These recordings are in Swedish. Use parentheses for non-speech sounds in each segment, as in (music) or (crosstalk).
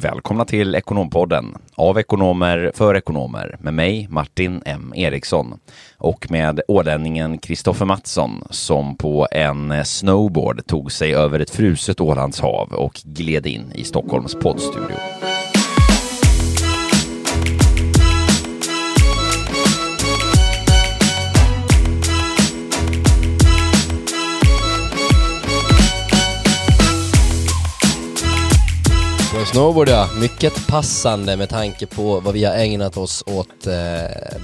Välkomna till Ekonompodden av ekonomer för ekonomer med mig Martin M Eriksson och med ålänningen Kristoffer Mattsson som på en snowboard tog sig över ett fruset Ålandshav och gled in i Stockholms poddstudio. Snowboard ja, mycket passande med tanke på vad vi har ägnat oss åt eh,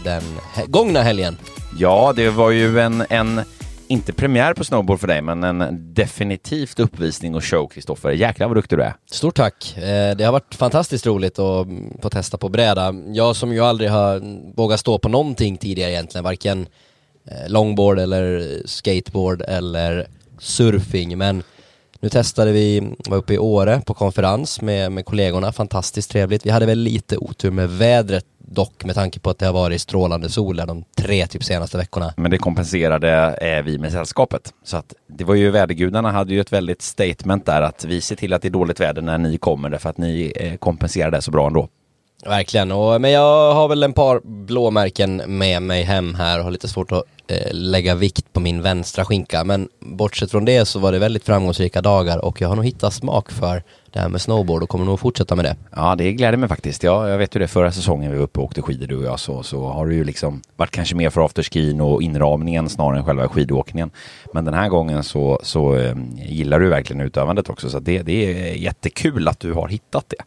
den he gångna helgen. Ja, det var ju en, en, inte premiär på snowboard för dig, men en definitivt uppvisning och show, Kristoffer. Jäklar vad duktig du är. Stort tack. Eh, det har varit fantastiskt roligt att få testa på bräda. Jag som ju aldrig har vågat stå på någonting tidigare egentligen, varken eh, longboard eller skateboard eller surfing, men nu testade vi, var uppe i Åre på konferens med, med kollegorna, fantastiskt trevligt. Vi hade väl lite otur med vädret dock med tanke på att det har varit strålande sol där de tre typ senaste veckorna. Men det kompenserade eh, vi med sällskapet. Så att det var ju vädergudarna hade ju ett väldigt statement där att vi ser till att det är dåligt väder när ni kommer därför att ni eh, kompenserar det så bra ändå. Verkligen, och, men jag har väl en par blåmärken med mig hem här och har lite svårt att eh, lägga vikt på min vänstra skinka. Men bortsett från det så var det väldigt framgångsrika dagar och jag har nog hittat smak för det här med snowboard och kommer nog fortsätta med det. Ja, det gläder mig faktiskt. Ja, jag vet ju det, förra säsongen vi var uppe och åkte skidor du och jag så, så har du ju liksom varit kanske mer för afterskin och inramningen snarare än själva skidåkningen. Men den här gången så, så eh, gillar du verkligen utövandet också så det, det är jättekul att du har hittat det.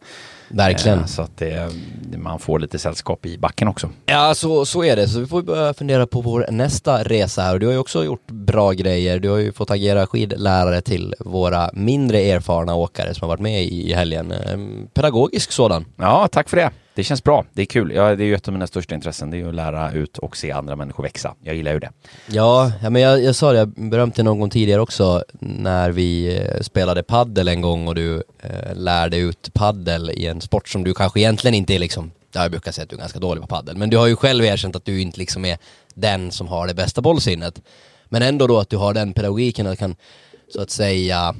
Verkligen. Eh, så att det, man får lite sällskap i backen också. Ja, så, så är det. Så vi får börja fundera på vår nästa resa här. Och du har ju också gjort bra grejer. Du har ju fått agera skidlärare till våra mindre erfarna åkare som har varit med i helgen. Eh, pedagogisk sådan. Ja, tack för det. Det känns bra. Det är kul. Ja, det är ju ett av mina största intressen. Det är ju att lära ut och se andra människor växa. Jag gillar ju det. Ja, ja men jag, jag sa det, jag berömde någon gång tidigare också när vi eh, spelade paddel en gång och du eh, lärde ut paddel i en sport som du kanske egentligen inte är liksom, jag brukar säga att du är ganska dålig på paddel, men du har ju själv erkänt att du inte liksom är den som har det bästa bollsinnet. Men ändå då att du har den pedagogiken att kan så att säga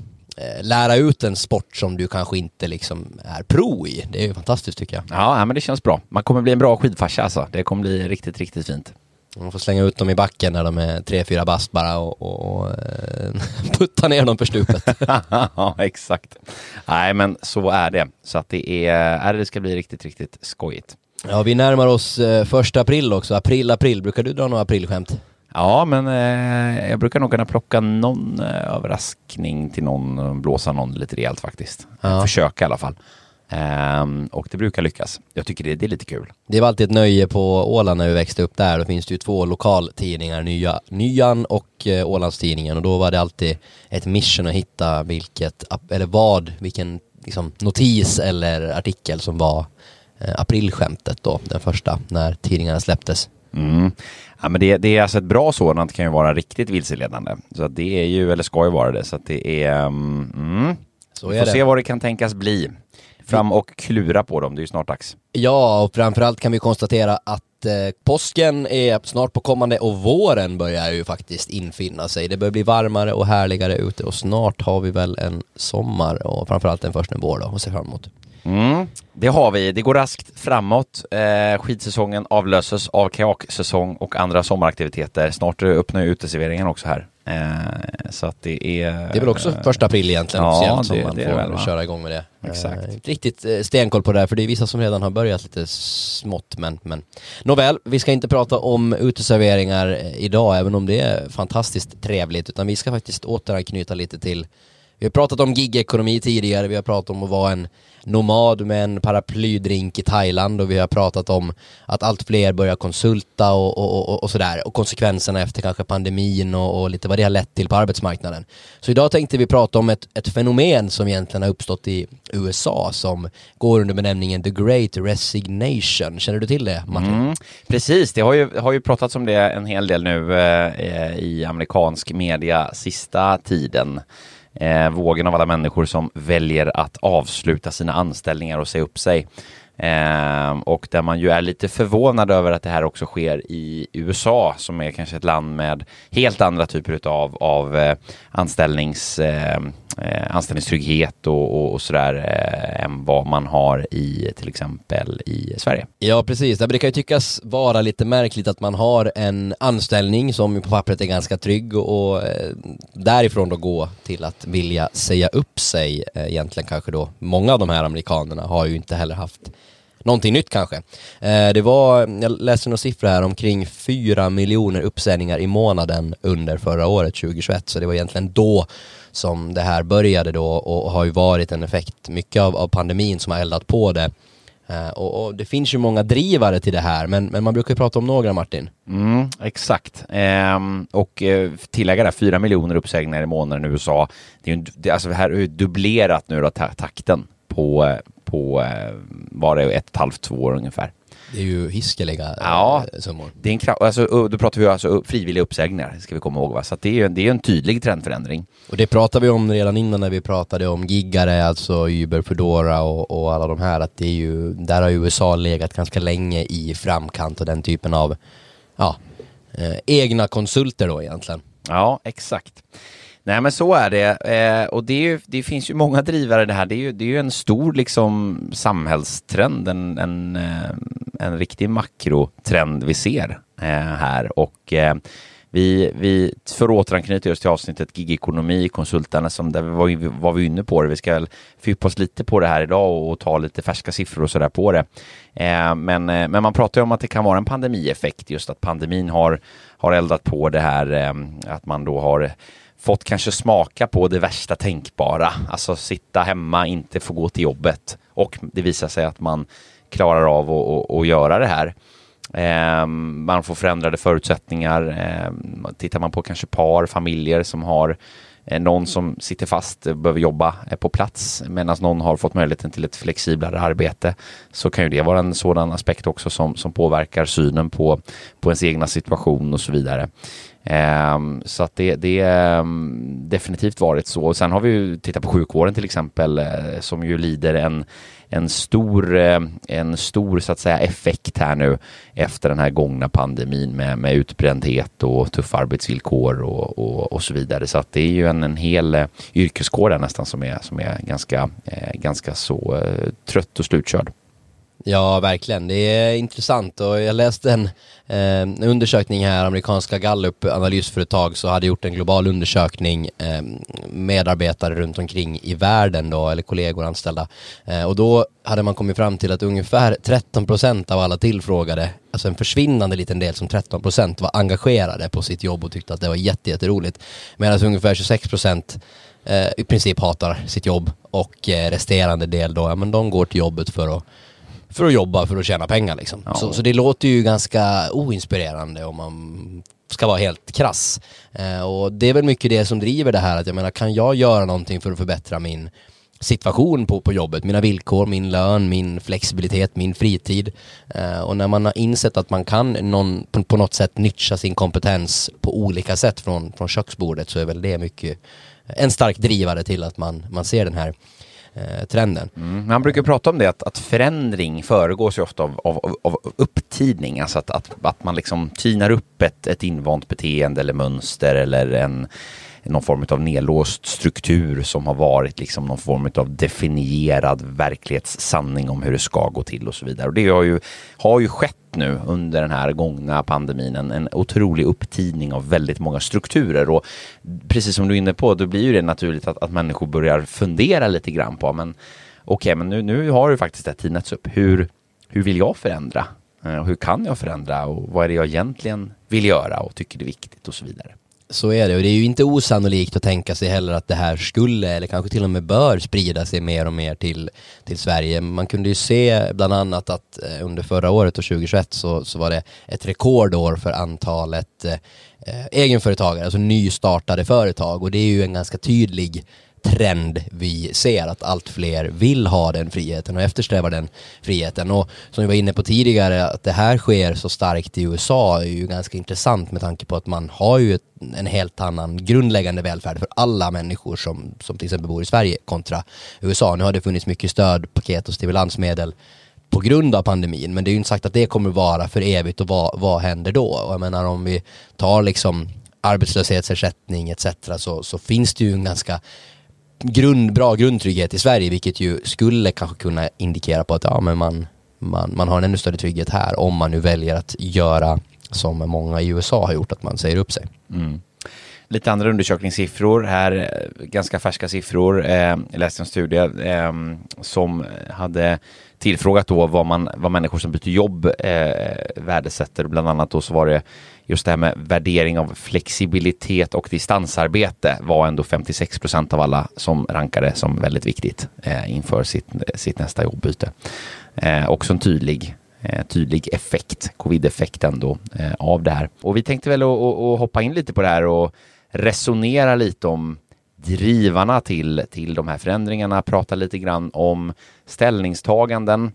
lära ut en sport som du kanske inte liksom är pro i. Det är ju fantastiskt tycker jag. Ja, men det känns bra. Man kommer bli en bra skidfarsa alltså. Det kommer bli riktigt, riktigt fint. Man får slänga ut dem i backen när de är tre, fyra bast bara och, och, och eh, (laughs) putta ner dem för stupet. (laughs) ja, exakt. Nej, men så är det. Så att det är, det ska bli riktigt, riktigt skojigt. Ja, vi närmar oss eh, första april också. April, april. Brukar du dra några aprilskämt? Ja, men eh, jag brukar nog kunna plocka någon eh, överraskning till någon, blåsa någon lite rejält faktiskt. Ja. Försöka i alla fall. Um, och det brukar lyckas. Jag tycker det, det, är lite kul. Det var alltid ett nöje på Åland när vi växte upp där. Då finns det ju två lokaltidningar, Nya, Nyan och eh, Ålandstidningen. Och då var det alltid ett mission att hitta vilket, eller vad, vilken liksom, notis eller artikel som var eh, aprilskämtet då, den första, när tidningarna släpptes. Mm. Ja, men det, det, är alltså ett bra sådant kan ju vara riktigt vilseledande. Så det är ju, eller ska ju vara det. Så att det är... Mm, mm. så är Vi får det. se vad det kan tänkas bli. Fram och klura på dem, det är ju snart dags. Ja, och framförallt kan vi konstatera att eh, påsken är snart på kommande och våren börjar ju faktiskt infinna sig. Det börjar bli varmare och härligare ute och snart har vi väl en sommar och framförallt en första vår då att se fram emot. Mm, det har vi. Det går raskt framåt. Eh, skidsäsongen avlöses av kajaksäsong och andra sommaraktiviteter. Snart öppnar ju uteserveringen också här. Eh, så att det är... Det är väl också första april egentligen ja, officiellt som man det får väl, köra igång med det. Exakt. Eh, riktigt eh, stenkoll på det där, för det är vissa som redan har börjat lite smått, men, men nåväl, vi ska inte prata om uteserveringar eh, idag, även om det är fantastiskt trevligt, utan vi ska faktiskt återanknyta lite till vi har pratat om gigekonomi tidigare, vi har pratat om att vara en nomad med en paraplydrink i Thailand och vi har pratat om att allt fler börjar konsulta och, och, och, och sådär och konsekvenserna efter kanske pandemin och, och, lite vad det har lett till på arbetsmarknaden. Så idag tänkte vi prata om ett, ett fenomen som egentligen har uppstått i USA som går under benämningen The Great Resignation. Känner du till det Martin? Mm, precis, det har ju, har ju pratats om det en hel del nu eh, i amerikansk media sista tiden Eh, vågen av alla människor som väljer att avsluta sina anställningar och säga upp sig. Eh, och där man ju är lite förvånad över att det här också sker i USA som är kanske ett land med helt andra typer av, av eh, anställnings, eh, eh, anställningstrygghet och, och, och sådär eh, än vad man har i till exempel i Sverige. Ja precis, det kan ju tyckas vara lite märkligt att man har en anställning som på pappret är ganska trygg och, och eh, därifrån då gå till att vilja säga upp sig eh, egentligen kanske då. Många av de här amerikanerna har ju inte heller haft någonting nytt kanske. Eh, det var, jag läste några siffror här, omkring 4 miljoner uppsägningar i månaden under förra året, 2021, så det var egentligen då som det här började då och har ju varit en effekt, mycket av, av pandemin som har eldat på det. Eh, och, och, det finns ju många drivare till det här, men, men man brukar ju prata om några, Martin. Mm, exakt. Ehm, och eh, tillägga där, 4 miljoner uppsägningar i månaden i USA. Det, är ju, det, alltså, det här är ju dubblerat nu då, takten på, på var det ett och ett halvt, två år ungefär. Det är ju hiskeliga ja, eh, summor. Det är en alltså, då pratar vi alltså frivilliga uppsägningar, ska vi komma ihåg. Va? Så det är ju en, en tydlig trendförändring. Och det pratade vi om redan innan när vi pratade om giggare, alltså Uber, Foodora och, och alla de här. Att det är ju, där har USA legat ganska länge i framkant och den typen av ja, eh, egna konsulter då egentligen. Ja, exakt. Nej men så är det. Eh, och det, är ju, det, finns ju många drivare i det här. Det är ju, det är ju en stor liksom samhällstrend, en, en, eh, en riktig makrotrend vi ser eh, här. Och eh, vi, vi, för att återanknyta just till avsnittet gigekonomi, konsulterna, som där var, var vi inne på det. Vi ska väl fördjupa oss lite på det här idag och, och ta lite färska siffror och sådär på det. Eh, men, eh, men man pratar ju om att det kan vara en pandemieffekt, just att pandemin har, har eldat på det här, eh, att man då har fått kanske smaka på det värsta tänkbara. Alltså sitta hemma, inte få gå till jobbet. Och det visar sig att man klarar av att göra det här. Eh, man får förändrade förutsättningar. Eh, tittar man på kanske par, familjer som har eh, någon som sitter fast, eh, behöver jobba eh, på plats medan någon har fått möjligheten till ett flexiblare arbete så kan ju det vara en sådan aspekt också som, som påverkar synen på, på ens egna situation och så vidare. Ehm, så att det, det är ehm, definitivt varit så. Och sen har vi ju tittat på sjukvården till exempel eh, som ju lider en, en stor, eh, en stor så att säga effekt här nu efter den här gångna pandemin med, med utbrändhet och tuffa arbetsvillkor och, och, och så vidare. Så att det är ju en, en hel eh, yrkeskår där nästan som är, som är ganska, ganska så trött och slutkörd. Ja, verkligen. Det är intressant och jag läste en eh, undersökning här, amerikanska Gallup analysföretag så hade gjort en global undersökning eh, medarbetare runt omkring i världen då, eller kollegor anställda. Eh, och då hade man kommit fram till att ungefär 13 procent av alla tillfrågade, alltså en försvinnande liten del som 13 procent var engagerade på sitt jobb och tyckte att det var jätteroligt. Medan ungefär 26 procent eh, i princip hatar sitt jobb och eh, resterande del då, ja men de går till jobbet för att för att jobba för att tjäna pengar liksom. Ja. Så, så, det låter ju ganska oinspirerande om man ska vara helt krass. Eh, och det är väl mycket det som driver det här att jag menar kan jag göra någonting för att förbättra min situation på, på jobbet, mina villkor, min lön, min flexibilitet, min fritid. Eh, och när man har insett att man kan någon, på, på, något sätt nyttja sin kompetens på olika sätt från, från köksbordet så är väl det mycket en stark drivare till att man, man ser den här Eh, trenden. Mm. Man brukar prata om det att, att förändring föregås ju ofta av, av, av upptidning, alltså att, att, att man liksom tynar upp ett, ett invant beteende eller mönster eller en någon form av nedlåst struktur som har varit liksom någon form av definierad verklighetssanning om hur det ska gå till och så vidare. Och det har ju, har ju skett nu under den här gångna pandemin en, en otrolig upptidning av väldigt många strukturer och precis som du är inne på, då blir ju det naturligt att, att människor börjar fundera lite grann på, men okej, okay, men nu, nu har det faktiskt det tinats upp. Hur, hur vill jag förändra? Eh, hur kan jag förändra och vad är det jag egentligen vill göra och tycker är viktigt och så vidare. Så är det och det är ju inte osannolikt att tänka sig heller att det här skulle eller kanske till och med bör sprida sig mer och mer till, till Sverige. Man kunde ju se bland annat att eh, under förra året och 2021 så, så var det ett rekordår för antalet eh, eh, egenföretagare, alltså nystartade företag och det är ju en ganska tydlig trend vi ser att allt fler vill ha den friheten och eftersträvar den friheten. Och som vi var inne på tidigare, att det här sker så starkt i USA är ju ganska intressant med tanke på att man har ju ett, en helt annan grundläggande välfärd för alla människor som, som till exempel bor i Sverige kontra USA. Nu har det funnits mycket stöd, paket och stimulansmedel på grund av pandemin. Men det är ju inte sagt att det kommer vara för evigt och vad, vad händer då? Och jag menar om vi tar liksom arbetslöshetsersättning etc. Så, så finns det ju en ganska grund, bra grundtrygghet i Sverige vilket ju skulle kanske kunna indikera på att ja, men man, man, man har en ännu större trygghet här om man nu väljer att göra som många i USA har gjort, att man säger upp sig. Mm. Lite andra undersökningssiffror här, eh, ganska färska siffror. Eh, jag läste en studie eh, som hade tillfrågat då vad, man, vad människor som byter jobb eh, värdesätter. Bland annat då så var det just det här med värdering av flexibilitet och distansarbete var ändå 56 procent av alla som rankade som väldigt viktigt eh, inför sitt, sitt nästa jobbyte. Eh, också en tydlig eh, tydlig effekt, covid-effekten då eh, av det här. Och vi tänkte väl att hoppa in lite på det här och resonera lite om drivarna till, till de här förändringarna, prata lite grann om ställningstaganden,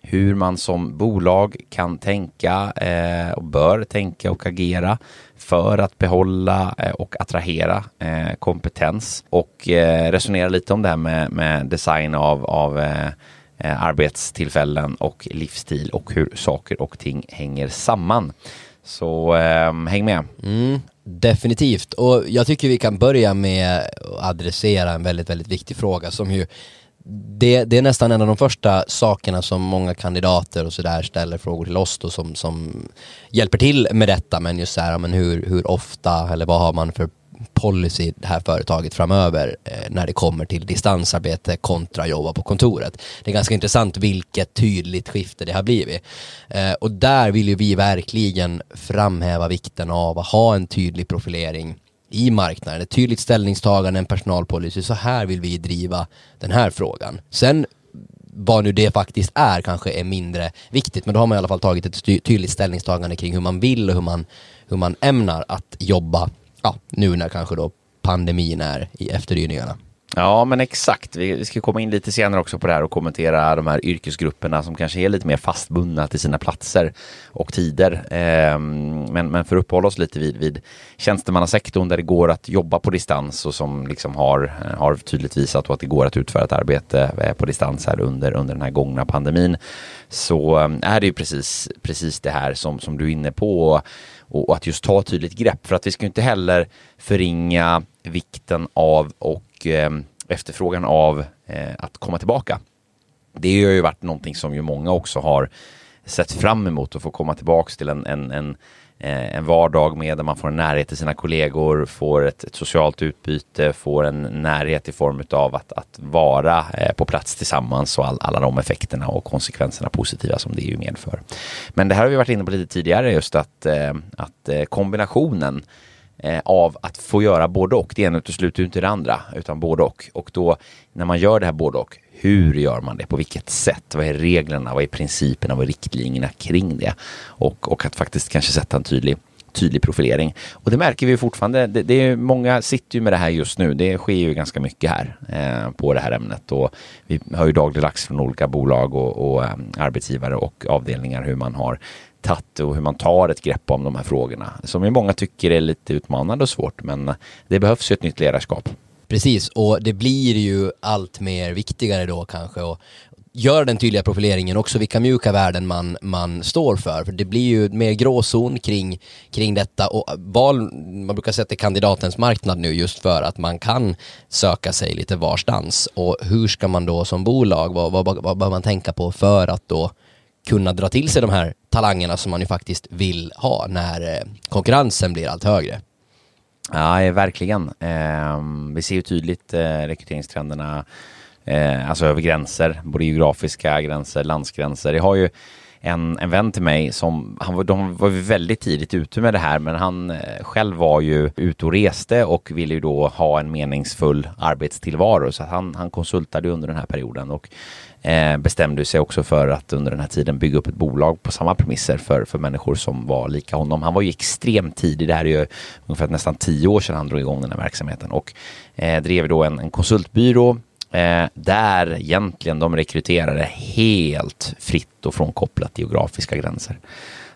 hur man som bolag kan tänka eh, och bör tänka och agera för att behålla eh, och attrahera eh, kompetens och eh, resonera lite om det här med, med design av, av eh, eh arbetstillfällen och livsstil och hur saker och ting hänger samman. Så ehm, häng med. Mm. Definitivt, och jag tycker vi kan börja med att adressera en väldigt, väldigt viktig fråga som ju det, det, är nästan en av de första sakerna som många kandidater och sådär ställer frågor till oss då som, som hjälper till med detta. Men just så här, men hur, hur ofta eller vad har man för policy det här företaget framöver eh, när det kommer till distansarbete kontra jobba på kontoret. Det är ganska intressant vilket tydligt skifte det har blivit. Eh, och där vill ju vi verkligen framhäva vikten av att ha en tydlig profilering i marknaden, ett tydligt ställningstagande, en personalpolicy. Så här vill vi driva den här frågan. Sen vad nu det faktiskt är kanske är mindre viktigt, men då har man i alla fall tagit ett tydligt ställningstagande kring hur man vill och hur man, hur man ämnar att jobba ja, nu när kanske då pandemin är i efterdyningarna. Ja, men exakt. Vi ska komma in lite senare också på det här och kommentera de här yrkesgrupperna som kanske är lite mer fastbundna till sina platser och tider. Ehm, men, men för att uppehålla oss lite vid, vid tjänstemannasektorn där det går att jobba på distans och som liksom har, har tydligt visat att det går att utföra ett arbete eh, på distans här under, under den här gångna pandemin så ehm, är det ju precis, precis det här som, som du är inne på och, att just ta tydligt grepp för att vi ska inte heller förringa vikten av och eh, efterfrågan av eh, att komma tillbaka. Det har ju varit någonting som ju många också har sett fram emot att få komma tillbaka till en, en, en Eh, en vardag med där man får en närhet till sina kollegor, får ett, ett socialt utbyte, får en närhet i form av att, att vara eh, på plats tillsammans och all, alla de effekterna och konsekvenserna positiva som det ju medför. Men det här har vi varit inne på lite tidigare, just att, eh, att eh, kombinationen eh, av att få göra både och. Det ena utesluter ju inte det andra, utan både och. Och då när man gör det här både och, hur gör man det? På vilket sätt? Vad är reglerna? Vad är principerna? Vad är riktlinjerna kring det? Och, och att faktiskt kanske sätta en tydlig tydlig profilering. Och det märker vi fortfarande. Det, det, är många sitter ju med det här just nu. Det sker ju ganska mycket här eh, på det här ämnet och vi hör ju dagligdags från olika bolag och, och eh, arbetsgivare och avdelningar hur man har tagit och hur man tar ett grepp om de här frågorna som ju många tycker är lite utmanande och svårt men det behövs ju ett nytt ledarskap. Precis, och det blir ju allt mer viktigare då kanske och gör den tydliga profileringen också vilka mjuka värden man, man står för. För det blir ju mer gråzon kring, kring detta och val, man brukar säga att det är kandidatens marknad nu just för att man kan söka sig lite varstans. Och hur ska man då som bolag, vad, vad, vad, bör man tänka på för att då kunna dra till sig de här talangerna som man ju faktiskt vill ha när eh, konkurrensen blir allt högre? Ja, eh, verkligen. Eh, vi ser ju tydligt eh, rekryteringstrenderna, eh, alltså över gränser, både geografiska gränser, landsgränser. Det har ju en, en vän till mig som, han var, de var väldigt tidigt ute med det här men han eh, själv var ju ute och reste och ville ju då ha en meningsfull arbetstillvaro så han, han konsultade under den här perioden och eh, bestämde sig också för att under den här tiden bygga upp ett bolag på samma premisser för, för människor som var lika honom. Han var ju extremt tidig, det här är ju ungefär nästan tio år sedan han drog igång den här verksamheten och eh, drev då en, en konsultbyrå Eh, där egentligen de rekryterade helt fritt och frånkopplat geografiska gränser.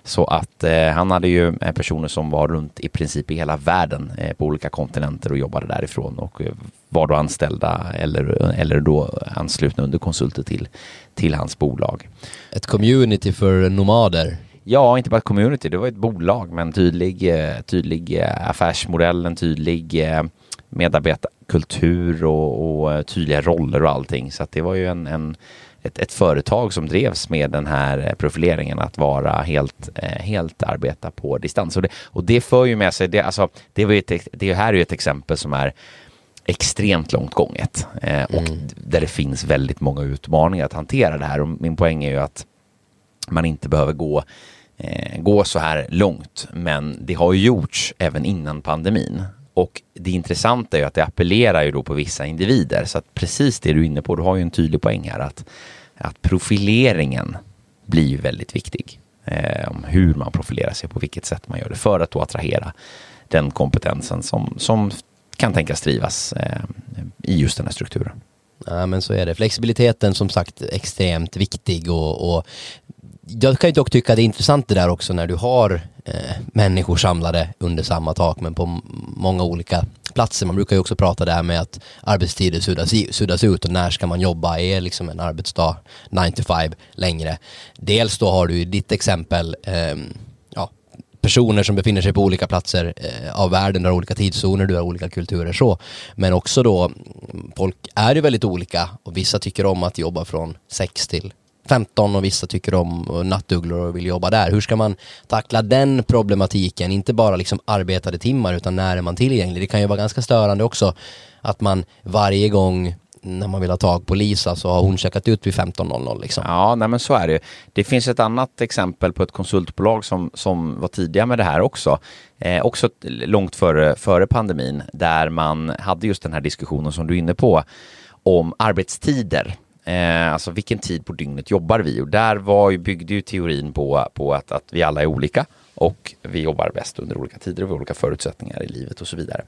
Så att eh, han hade ju eh, personer som var runt i princip i hela världen eh, på olika kontinenter och jobbade därifrån och eh, var då anställda eller, eller då anslutna under konsulter till, till hans bolag. Ett community för nomader. Ja, inte bara ett community, det var ett bolag med en tydlig, eh, tydlig affärsmodell, en tydlig medarbetarkultur och, och tydliga roller och allting. Så det var ju en, en ett, ett, företag som drevs med den här profileringen att vara helt, helt arbeta på distans. Och det, och det för ju med sig, det, alltså, det, var ett, det här är ju ett exempel som är extremt långt gånget eh, och mm. där det finns väldigt många utmaningar att hantera det här. Och min poäng är ju att man inte behöver gå, eh, gå så här långt. Men det har ju gjorts även innan pandemin. Och det intressanta är ju att det appellerar ju då på vissa individer. Så att precis det du är inne på, du har ju en tydlig poäng här att, att profileringen blir ju väldigt viktig. Eh, om hur man profilerar sig, på vilket sätt man gör det för att då attrahera den kompetensen som, som kan tänkas trivas eh, i just den här strukturen. Ja men så är det. Flexibiliteten som sagt extremt viktig och, och jag kan ju dock tycka det är intressant det där också när du har eh, människor samlade under samma tak men på många olika platser. Man brukar ju också prata där med att arbetstider suddas, suddas ut och när ska man jobba? Är liksom en arbetsdag 9 to 5 längre? Dels då har du i ditt exempel eh, ja, personer som befinner sig på olika platser eh, av världen, du har olika tidszoner, du har olika kulturer så. Men också då, folk är ju väldigt olika och vissa tycker om att jobba från 6 till 15 och vissa tycker om nattugglor och vill jobba där. Hur ska man tackla den problematiken? Inte bara liksom arbetade timmar utan när är man tillgänglig? Det kan ju vara ganska störande också att man varje gång när man vill ha tag på Lisa så har hon checkat ut vid 15.00 liksom. Ja, nej men så är det ju. Det finns ett annat exempel på ett konsultbolag som, som var tidiga med det här också. Eh, också långt före, före pandemin där man hade just den här diskussionen som du är inne på om arbetstider. Eh, alltså vilken tid på dygnet jobbar vi? Och där var ju, byggde ju teorin på, på att, att vi alla är olika och vi jobbar bäst under olika tider och vi har olika förutsättningar i livet och så vidare.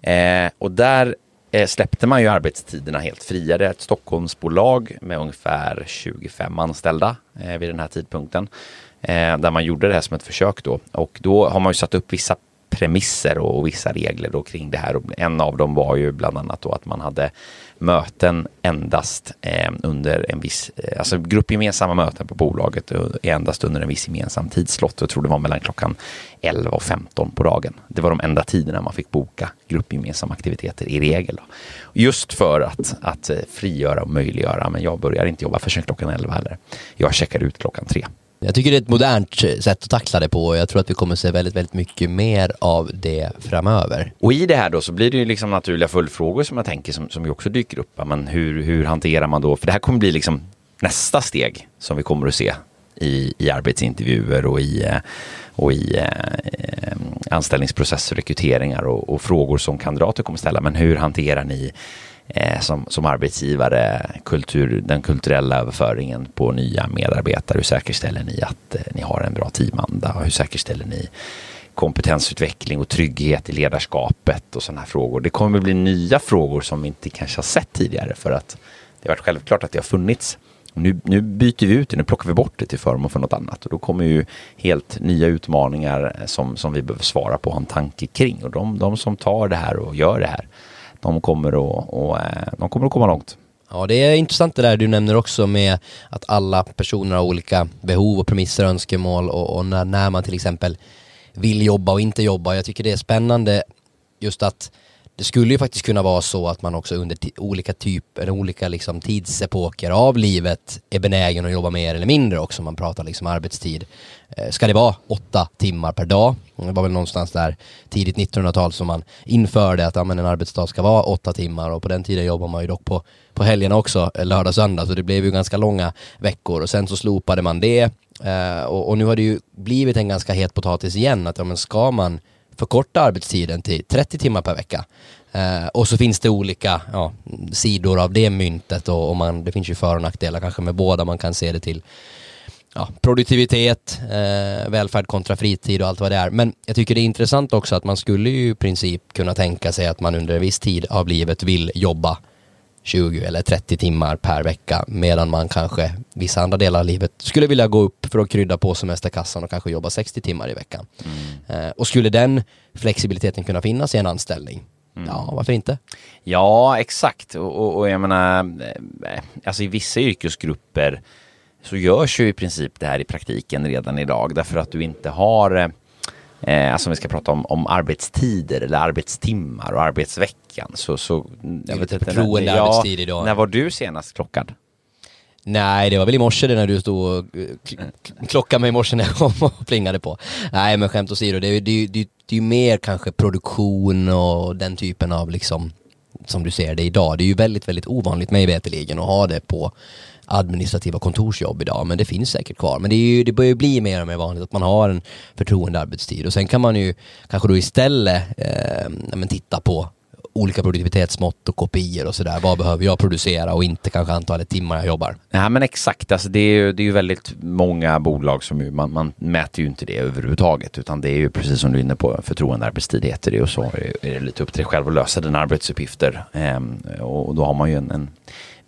Eh, och där eh, släppte man ju arbetstiderna helt fria. Det är ett Stockholmsbolag med ungefär 25 anställda eh, vid den här tidpunkten. Eh, där man gjorde det här som ett försök då. Och då har man ju satt upp vissa premisser och, och vissa regler då kring det här. Och en av dem var ju bland annat då att man hade möten endast eh, under en viss, eh, alltså gruppgemensamma möten på bolaget eh, är endast under en viss gemensam tidslott. Jag tror det var mellan klockan 11 och 15 på dagen. Det var de enda tiderna man fick boka gruppgemensamma aktiviteter i regel. Då. Just för att, att eh, frigöra och möjliggöra, men jag börjar inte jobba förrän klockan 11 heller. Jag checkar ut klockan 3. Jag tycker det är ett modernt eh, sätt att tackla det på och jag tror att vi kommer se väldigt, väldigt mycket mer av det framöver. Och i det här då så blir det ju liksom naturliga följdfrågor som jag tänker som, som ju också dyker upp. Men hur, hur hanterar man då, för det här kommer bli liksom nästa steg som vi kommer att se i, i arbetsintervjuer och i, eh, och i eh, anställningsprocesser, rekryteringar och, och frågor som kandidater kommer ställa. Men hur hanterar ni Eh, som, som arbetsgivare, kultur, den kulturella överföringen på nya medarbetare. Hur säkerställer ni att eh, ni har en bra teamanda? Hur säkerställer ni kompetensutveckling och trygghet i ledarskapet och sådana här frågor. Det kommer att bli nya frågor som vi inte kanske har sett tidigare för att det har varit självklart att det har funnits. Nu, nu byter vi ut det, nu plockar vi bort det till förmån för något annat och då kommer ju helt nya utmaningar eh, som, som vi behöver svara på och ha en tanke kring och de, de som tar det här och gör det här de kommer att, och, eh, de kommer att komma långt. Ja, det är intressant det där du nämner också med att alla personer har olika behov och premisser och önskemål och, och när, när man till exempel vill jobba och inte jobba. Jag tycker det är spännande just att det skulle ju faktiskt kunna vara så att man också under olika typer, olika liksom tidsepoker av livet är benägen att jobba mer eller mindre också. Man pratar liksom arbetstid. Eh, ska det vara åtta timmar per dag? Det var väl någonstans där tidigt 1900-tal som man införde att ja, men en arbetsdag ska vara åtta timmar och på den tiden jobbar man ju dock på, på helgerna också, lördag lördag, söndag, så det blev ju ganska långa veckor och sen så slopade man det eh, och, och, nu har det ju blivit en ganska het potatis igen att ja, men ska man förkorta arbetstiden till 30 timmar per vecka. Eh, och så finns det olika ja, sidor av det myntet och, och, man, det finns ju för och nackdelar kanske med båda. Man kan se det till ja, produktivitet, eh, välfärd kontra fritid och allt vad det är. Men jag tycker det är intressant också att man skulle ju i princip kunna tänka sig att man under en viss tid av livet vill jobba 20 eller 30 timmar per vecka medan man kanske vissa andra delar av livet skulle vilja gå upp för att krydda på semesterkassan och kanske jobba 60 timmar i veckan. Mm. Eh, och skulle den flexibiliteten kunna finnas i en anställning? Mm. Ja, varför inte? Ja, exakt. Och, och, och jag menar, eh, alltså i vissa yrkesgrupper så görs ju i princip det här i praktiken redan idag därför att du inte har Eh, alltså om vi ska prata om, om arbetstider eller arbetstimmar och arbetsveckan så... så jag vet inte, förtroende ja, arbetstid idag. När var du senast klockad? Nej, det var väl i morse när du stod och eh, klockade mig i morse när jag kom och plingade på. Nej, men skämt åsido, det är ju det, det, det är mer kanske produktion och den typen av liksom, som du ser det idag. Det är ju väldigt, väldigt ovanligt mig veterligen att ha det på administrativa kontorsjobb idag, men det finns säkert kvar. Men det, är ju, det börjar bli mer och mer vanligt att man har en förtroendearbetstid och sen kan man ju kanske då istället eh, titta på olika produktivitetsmått och kopior och sådär. Vad behöver jag producera och inte kanske antalet timmar jag jobbar. Ja men exakt, alltså det är ju, det är ju väldigt många bolag som ju, man, man mäter ju inte det överhuvudtaget utan det är ju precis som du är inne på, förtroendearbetstid heter det och så är det lite upp till dig själv att lösa dina arbetsuppgifter. Ehm, och då har man ju en, en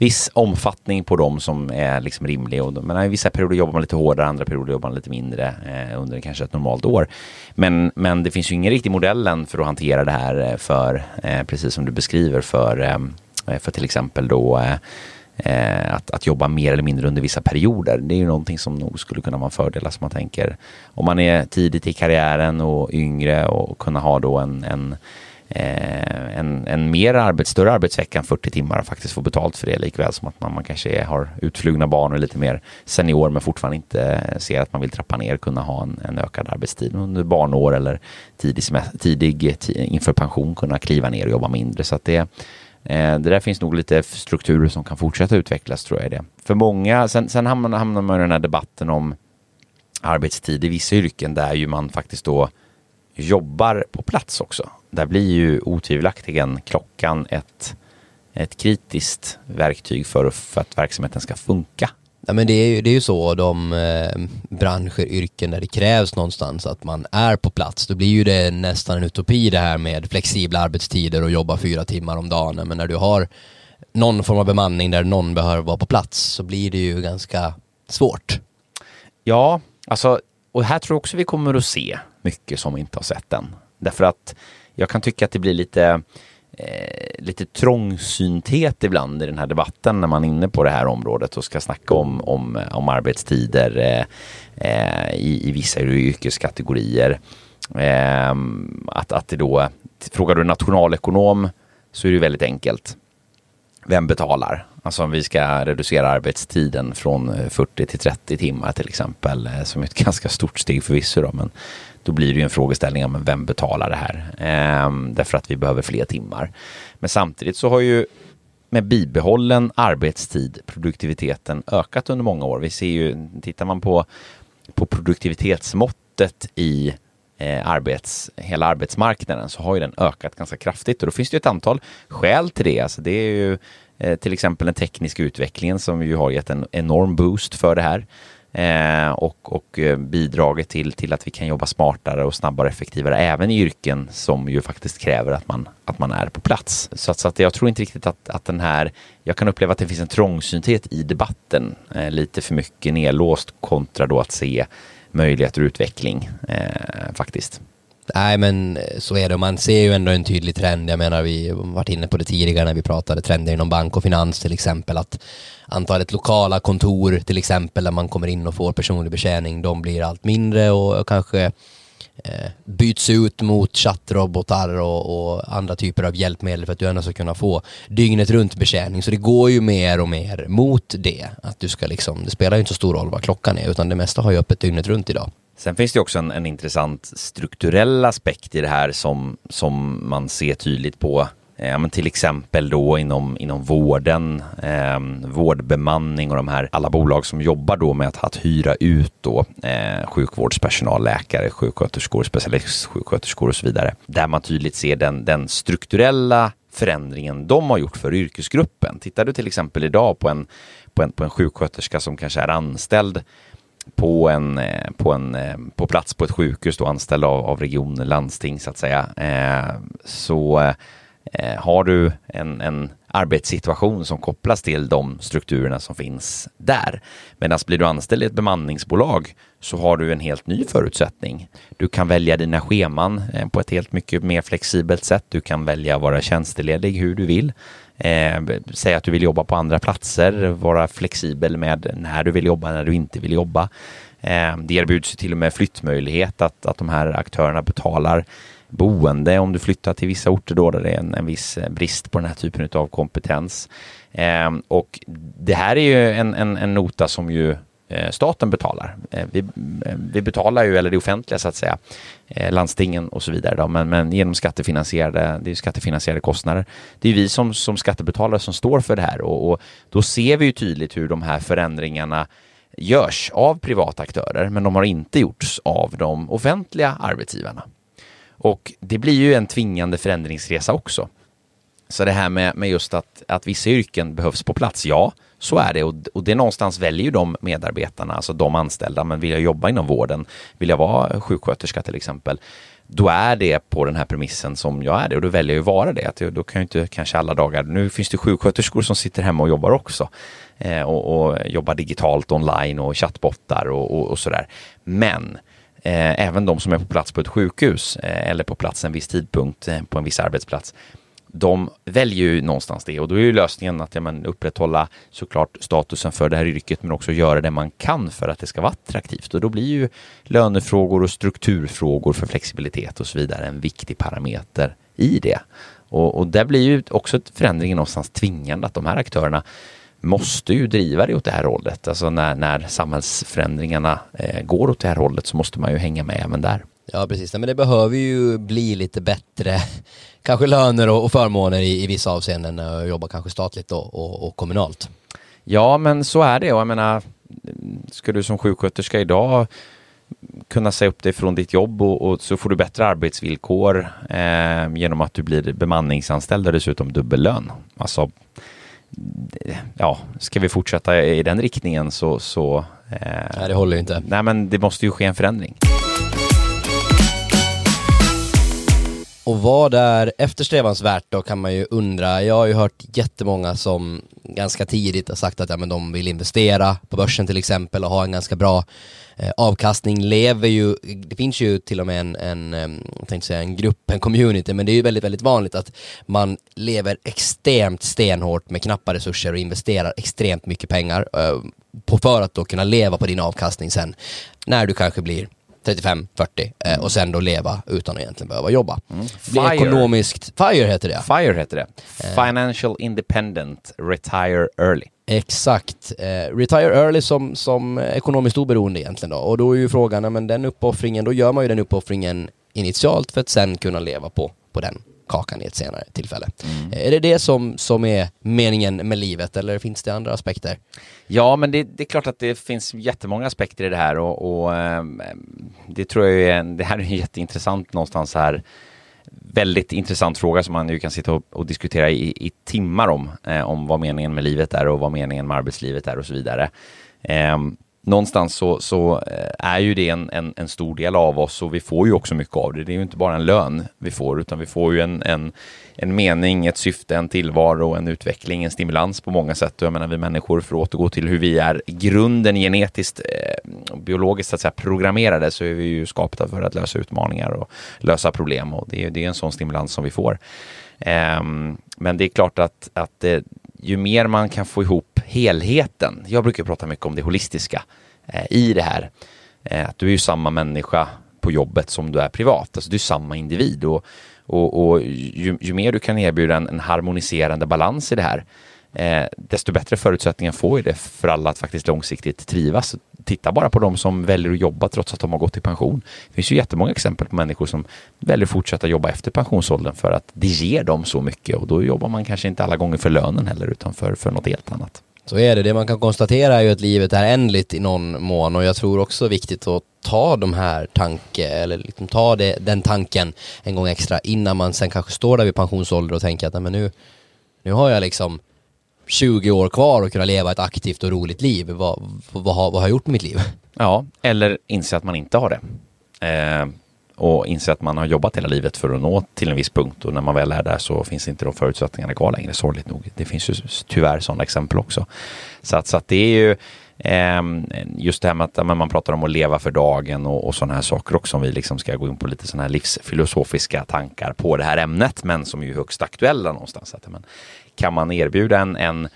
viss omfattning på dem som är liksom rimlig. Och, men i vissa perioder jobbar man lite hårdare, andra perioder jobbar man lite mindre eh, under kanske ett normalt år. Men, men det finns ju ingen riktig modell än för att hantera det här eh, för, eh, precis som du beskriver, för, eh, eh för till exempel då eh, eh, att, att jobba mer eller mindre under vissa perioder. Det är ju någonting som nog skulle kunna vara en fördel. Alltså, som man tänker om man är tidigt i karriären och yngre och kunna ha då en, en eh, en, en mer arbets, större arbetsvecka än 40 timmar och faktiskt få betalt för det likväl som att man, man kanske är, har utflugna barn och lite mer senior men fortfarande inte ser att man vill trappa ner kunna ha en, en ökad arbetstid under barnår eller tidig, tidig inför pension kunna kliva ner och jobba mindre så att det eh, det där finns nog lite strukturer som kan fortsätta utvecklas tror jag det. För många, sen, sen hamnar, hamnar man i den här debatten om arbetstid i vissa yrken där ju man faktiskt då jobbar på plats också. Där blir ju otvivelaktigen klockan ett, ett kritiskt verktyg för, för att verksamheten ska funka. Ja, men det är ju, det är ju så, de eh, branscher, yrken där det krävs någonstans att man är på plats, då blir ju det nästan en utopi det här med flexibla arbetstider och jobba fyra timmar om dagen. Men när du har någon form av bemanning där någon behöver vara på plats så blir det ju ganska svårt. Ja, alltså, och här tror jag också vi kommer att se mycket som vi inte har sett än. Därför att jag kan tycka att det blir lite, eh, lite trångsynthet ibland i den här debatten när man är inne på det här området och ska snacka om, om, eh, om arbetstider eh, eh, i, i vissa yrkeskategorier. Eh, att, att det då, frågar du en nationalekonom så är det väldigt enkelt. Vem betalar? Alltså om vi ska reducera arbetstiden från eh, 40 till 30 timmar till exempel, som är ett (laughs) ganska stort steg förvisso då, men då blir det ju en frågeställning om vem betalar det här? Ehm, därför att vi behöver fler timmar. Men samtidigt så har ju med bibehållen arbetstid produktiviteten ökat under många år. Vi ser ju, tittar man på, på produktivitetsmåttet i eh, arbets, hela arbetsmarknaden så har ju den ökat ganska kraftigt och då finns det ett antal skäl till det. Alltså det är ju eh, till exempel den tekniska utvecklingen som ju har gett en enorm boost för det här eh, och, och eh, bidragit till, till att vi kan jobba smartare och snabbare och effektivare även i yrken som ju faktiskt kräver att man, att man är på plats. Så, att, så att jag tror inte riktigt att, att den här, jag kan uppleva att det finns en trångsynthet i debatten, eh, lite för mycket nedlåst kontra då att se möjligheter och utveckling eh, faktiskt. Nej men eh, så är det, man ser ju ändå en tydlig trend. Jag menar vi varit inne på det tidigare när vi pratade trender inom bank och finans till exempel. Att antalet lokala kontor till exempel där man kommer in och får personlig betjäning, de blir allt mindre och kanske eh, byts ut mot chattrobotar och, och, andra typer av hjälpmedel för att du ändå ska kunna få dygnet runt betjäning. Så det går ju mer och mer mot det. Att du ska liksom, det spelar ju inte så stor roll vad klockan är utan det mesta har ju öppet dygnet runt idag. Sen finns det också en, en intressant strukturell aspekt i det här som, som man ser tydligt på eh, Ja, men till exempel då inom, inom vården, eh, vårdbemanning och de här alla bolag som jobbar då med att, att hyra ut då eh, sjukvårdspersonal, läkare, sjuksköterskor, specialistsjuksköterskor och så vidare. Där man tydligt ser den, den strukturella förändringen de har gjort för yrkesgruppen. Tittar du till exempel idag på en, på en, på en sjuksköterska som kanske är anställd på, en, eh, på, en, eh, på plats på ett sjukhus då anställd av, av region, landsting så att säga, eh, så eh, har du en, en arbetssituation som kopplas till de strukturerna som finns där. Medan blir du anställd i ett bemanningsbolag så har du en helt ny förutsättning. Du kan välja dina scheman på ett helt mycket mer flexibelt sätt. Du kan välja att vara tjänsteledig hur du vill. Eh, säg att du vill jobba på andra platser, vara flexibel med när du vill jobba, när du inte vill jobba. Eh, det erbjuds till och med flyttmöjlighet, att, att de här aktörerna betalar boende om du flyttar till vissa orter då där det är en, en viss brist på den här typen av kompetens. Eh, och det här är ju en, en, en nota som ju Eh, staten betalar. Eh, vi, eh, vi, betalar ju, eller det offentliga så att säga, landstingen och så vidare, då, men, men genom skattefinansierade, det är skattefinansierade kostnader. Det är vi som, som skattebetalare som står för det här och, och då ser vi ju tydligt hur de här förändringarna görs av privata aktörer, men de har inte gjorts av de offentliga arbetsgivarna. Och det blir ju en tvingande förändringsresa också. Så det här med, med just att, att vissa yrken behövs på plats, ja, så är det. Och, och det någonstans väljer ju de medarbetarna, alltså de anställda, men vill jag jobba inom vården, vill jag vara sjuksköterska till exempel, då är det på den här premissen som jag är det och då väljer jag att vara det. Att då kan jag inte kanske alla dagar, nu finns det sjuksköterskor som sitter hemma och jobbar också eh, och, och, jobbar digitalt online och chattbottar och, och, och sådär. Men Eh, även de som är på plats på ett sjukhus eh, eller på plats en viss tidpunkt eh, på en viss arbetsplats. De väljer ju någonstans det och då är ju lösningen att ja, men, upprätthålla såklart statusen för det här yrket men också göra det man kan för att det ska vara attraktivt och då blir ju lönefrågor och strukturfrågor för flexibilitet och så vidare en viktig parameter i det. Och, och där blir ju också förändringen någonstans tvingande att de här aktörerna måste ju driva det åt det här hållet. Alltså när, när samhällsförändringarna eh, går åt det här hållet så måste man ju hänga med även där. Ja precis, men det behöver ju bli lite bättre (laughs) kanske löner och, förmåner i, i vissa avseenden när jobbar kanske statligt och, och, och, kommunalt. Ja men så är det och jag menar ska du som sjuksköterska idag kunna säga upp dig från ditt jobb och, och så får du bättre arbetsvillkor eh, genom att du blir bemanningsanställd och dessutom dubbellön. Alltså ja, ska vi fortsätta i den riktningen så... så eh, nej, det håller ju inte. Nej, men det måste ju ske en förändring. Och vad är eftersträvansvärt då kan man ju undra. Jag har ju hört jättemånga som ganska tidigt har sagt att ja, men de vill investera på börsen till exempel och ha en ganska bra eh, avkastning. Lever ju, det finns ju till och med en, en, jag tänkte säga en grupp, en community, men det är ju väldigt, väldigt vanligt att man lever extremt stenhårt med knappa resurser och investerar extremt mycket pengar eh, på för att då kunna leva på din avkastning sen när du kanske blir 35, 40 eh, och sen då leva utan att egentligen behöva jobba. Mm. Fire. ekonomiskt, FIRE heter det. FIRE heter det. Eh. Financial Independent Retire Early. Exakt. Eh, retire early som, som ekonomiskt oberoende egentligen då. Och då är ju frågan, men den uppoffringen, då gör man ju den uppoffringen initialt för att sen kunna leva på, på den kakan i ett senare tillfälle. Mm. Är det det som, som är meningen med livet eller finns det andra aspekter? Ja, men det, det är klart att det finns jättemånga aspekter i det här och, och ehm, det tror jag är en, det här är jätteintressant någonstans här väldigt intressant fråga som man ju kan sitta och, och diskutera i, i, timmar om, eh, om vad meningen med livet är och vad meningen med arbetslivet är och så vidare. Eh, någonstans så, så eh, är ju det en, en, en, stor del av oss och vi får ju också mycket av det. Det är ju inte bara en lön vi får utan vi får ju en, en, en mening, ett syfte, en tillvaro, en utveckling, en stimulans på många sätt. Och jag menar vi människor, för att återgå till hur vi är grunden genetiskt eh, biologiskt så att säga, programmerade så är vi ju skapta för att lösa utmaningar och lösa problem och det är, det är en sån stimulans som vi får. Eh, men det är klart att, att eh, ju mer man kan få ihop helheten, jag brukar prata mycket om det holistiska eh, i det här, eh, att du är ju samma människa på jobbet som du är privat, alltså du är samma individ och, och, och ju, ju, mer du kan erbjuda en, en harmoniserande balans i det här, eh, desto bättre förutsättningar får ju det för alla att faktiskt långsiktigt trivas. Titta bara på de som väljer att jobba trots att de har gått i pension. Det finns ju jättemånga exempel på människor som väljer att fortsätta jobba efter pensionsåldern för att det ger dem så mycket och då jobbar man kanske inte alla gånger för lönen heller utan för, för något helt annat. Så är det. Det man kan konstatera är ju att livet är ändligt i någon mån och jag tror också viktigt att ta de här tanke eller liksom ta det, den tanken en gång extra innan man sen kanske står där vid pensionsålder och tänker att nej, men nu, nu har jag liksom 20 år kvar och kunna leva ett aktivt och roligt liv. Vad, vad, vad, har, vad har jag gjort med mitt liv? Ja, eller inse att man inte har det. Eh, och inser att man har jobbat hela livet för att nå till en viss punkt och när man väl är där så finns inte de förutsättningarna kvar längre, sorgligt nog. Det finns ju tyvärr sådana exempel också. Så att, så att det är ju ehm, just det här med att man pratar om att leva för dagen och, och sådana här saker också, om vi liksom ska gå in på lite sådana här livsfilosofiska tankar på det här ämnet, men som är ju högst aktuella någonstans. Att, men, kan man erbjuda en, en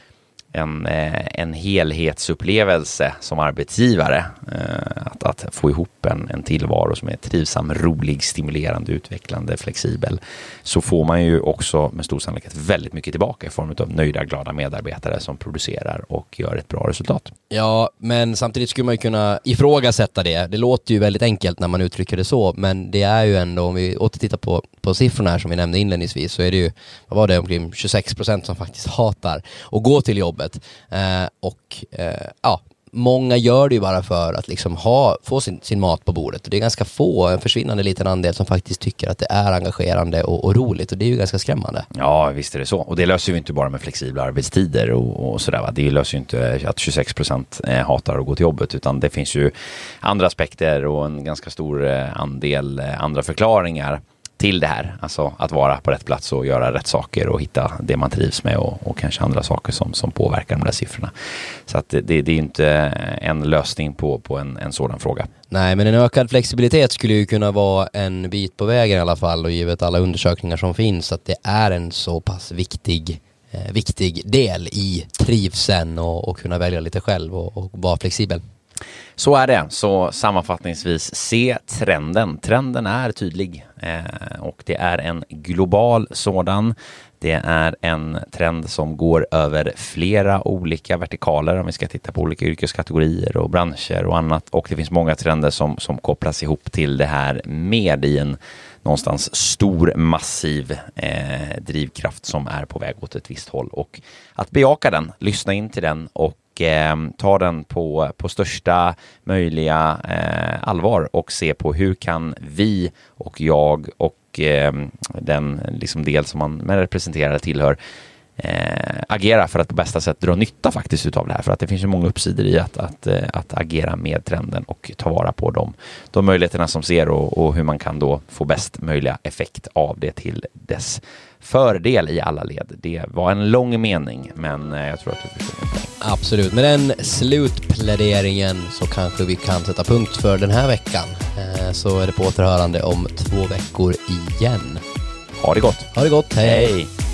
en, eh, en helhetsupplevelse som arbetsgivare. Eh, att, att få ihop en, en tillvaro som är trivsam, rolig, stimulerande, utvecklande, flexibel. Så får man ju också med stor sannolikhet väldigt mycket tillbaka i form av nöjda, glada medarbetare som producerar och gör ett bra resultat. Ja, men samtidigt skulle man ju kunna ifrågasätta det. Det låter ju väldigt enkelt när man uttrycker det så, men det är ju ändå, om vi åter tittar på, på siffrorna här som vi nämnde inledningsvis, så är det ju, vad var det, omkring 26 procent som faktiskt hatar att gå till jobbet. Eh, och eh, ja, många gör det ju bara för att liksom ha, få sin, sin mat på bordet. Och det är ganska få, en försvinnande liten andel som faktiskt tycker att det är engagerande och, och roligt. Och det är ju ganska skrämmande. Ja, visst är det så. Och det löser ju inte bara med flexibla arbetstider och, och sådär. Va? Det löser ju inte att 26 procent eh, hatar att gå till jobbet, utan det finns ju andra aspekter och en ganska stor eh, andel eh, andra förklaringar till det här. Alltså att vara på rätt plats och göra rätt saker och hitta det man trivs med och, och kanske andra saker som, som påverkar de där siffrorna. Så att det, det är inte en lösning på, på en, en sådan fråga. Nej, men en ökad flexibilitet skulle ju kunna vara en bit på vägen i alla fall och givet alla undersökningar som finns att det är en så pass viktig eh, viktig del i trivseln och, och kunna välja lite själv och, och vara flexibel. Så är det. Så sammanfattningsvis, se trenden. Trenden är tydlig eh, och det är en global sådan. Det är en trend som går över flera olika vertikaler om vi ska titta på olika yrkeskategorier och branscher och annat. Och det finns många trender som, som kopplas ihop till det här med i en någonstans stor, massiv eh, drivkraft som är på väg åt ett visst håll. Och att bejaka den, lyssna in till den och eh, ta den på, på största möjliga eh, allvar och se på hur kan vi och jag och eh, den liksom del som man representerar tillhör eh, agera för att på bästa sätt dra nytta faktiskt utav det här. För att det finns ju många uppsidor i att, att, eh, att agera med trenden och ta vara på de, de möjligheterna som ser och, och hur man kan då få bäst möjliga effekt av det till dess fördel i alla led. Det var en lång mening, men eh, jag tror att du förstår Absolut, med den slutpläderingen så kanske vi kan sätta punkt för den här veckan. Eh, så är det på återhörande om två veckor igen. Ha det gott! Ha det gott, hej! hej.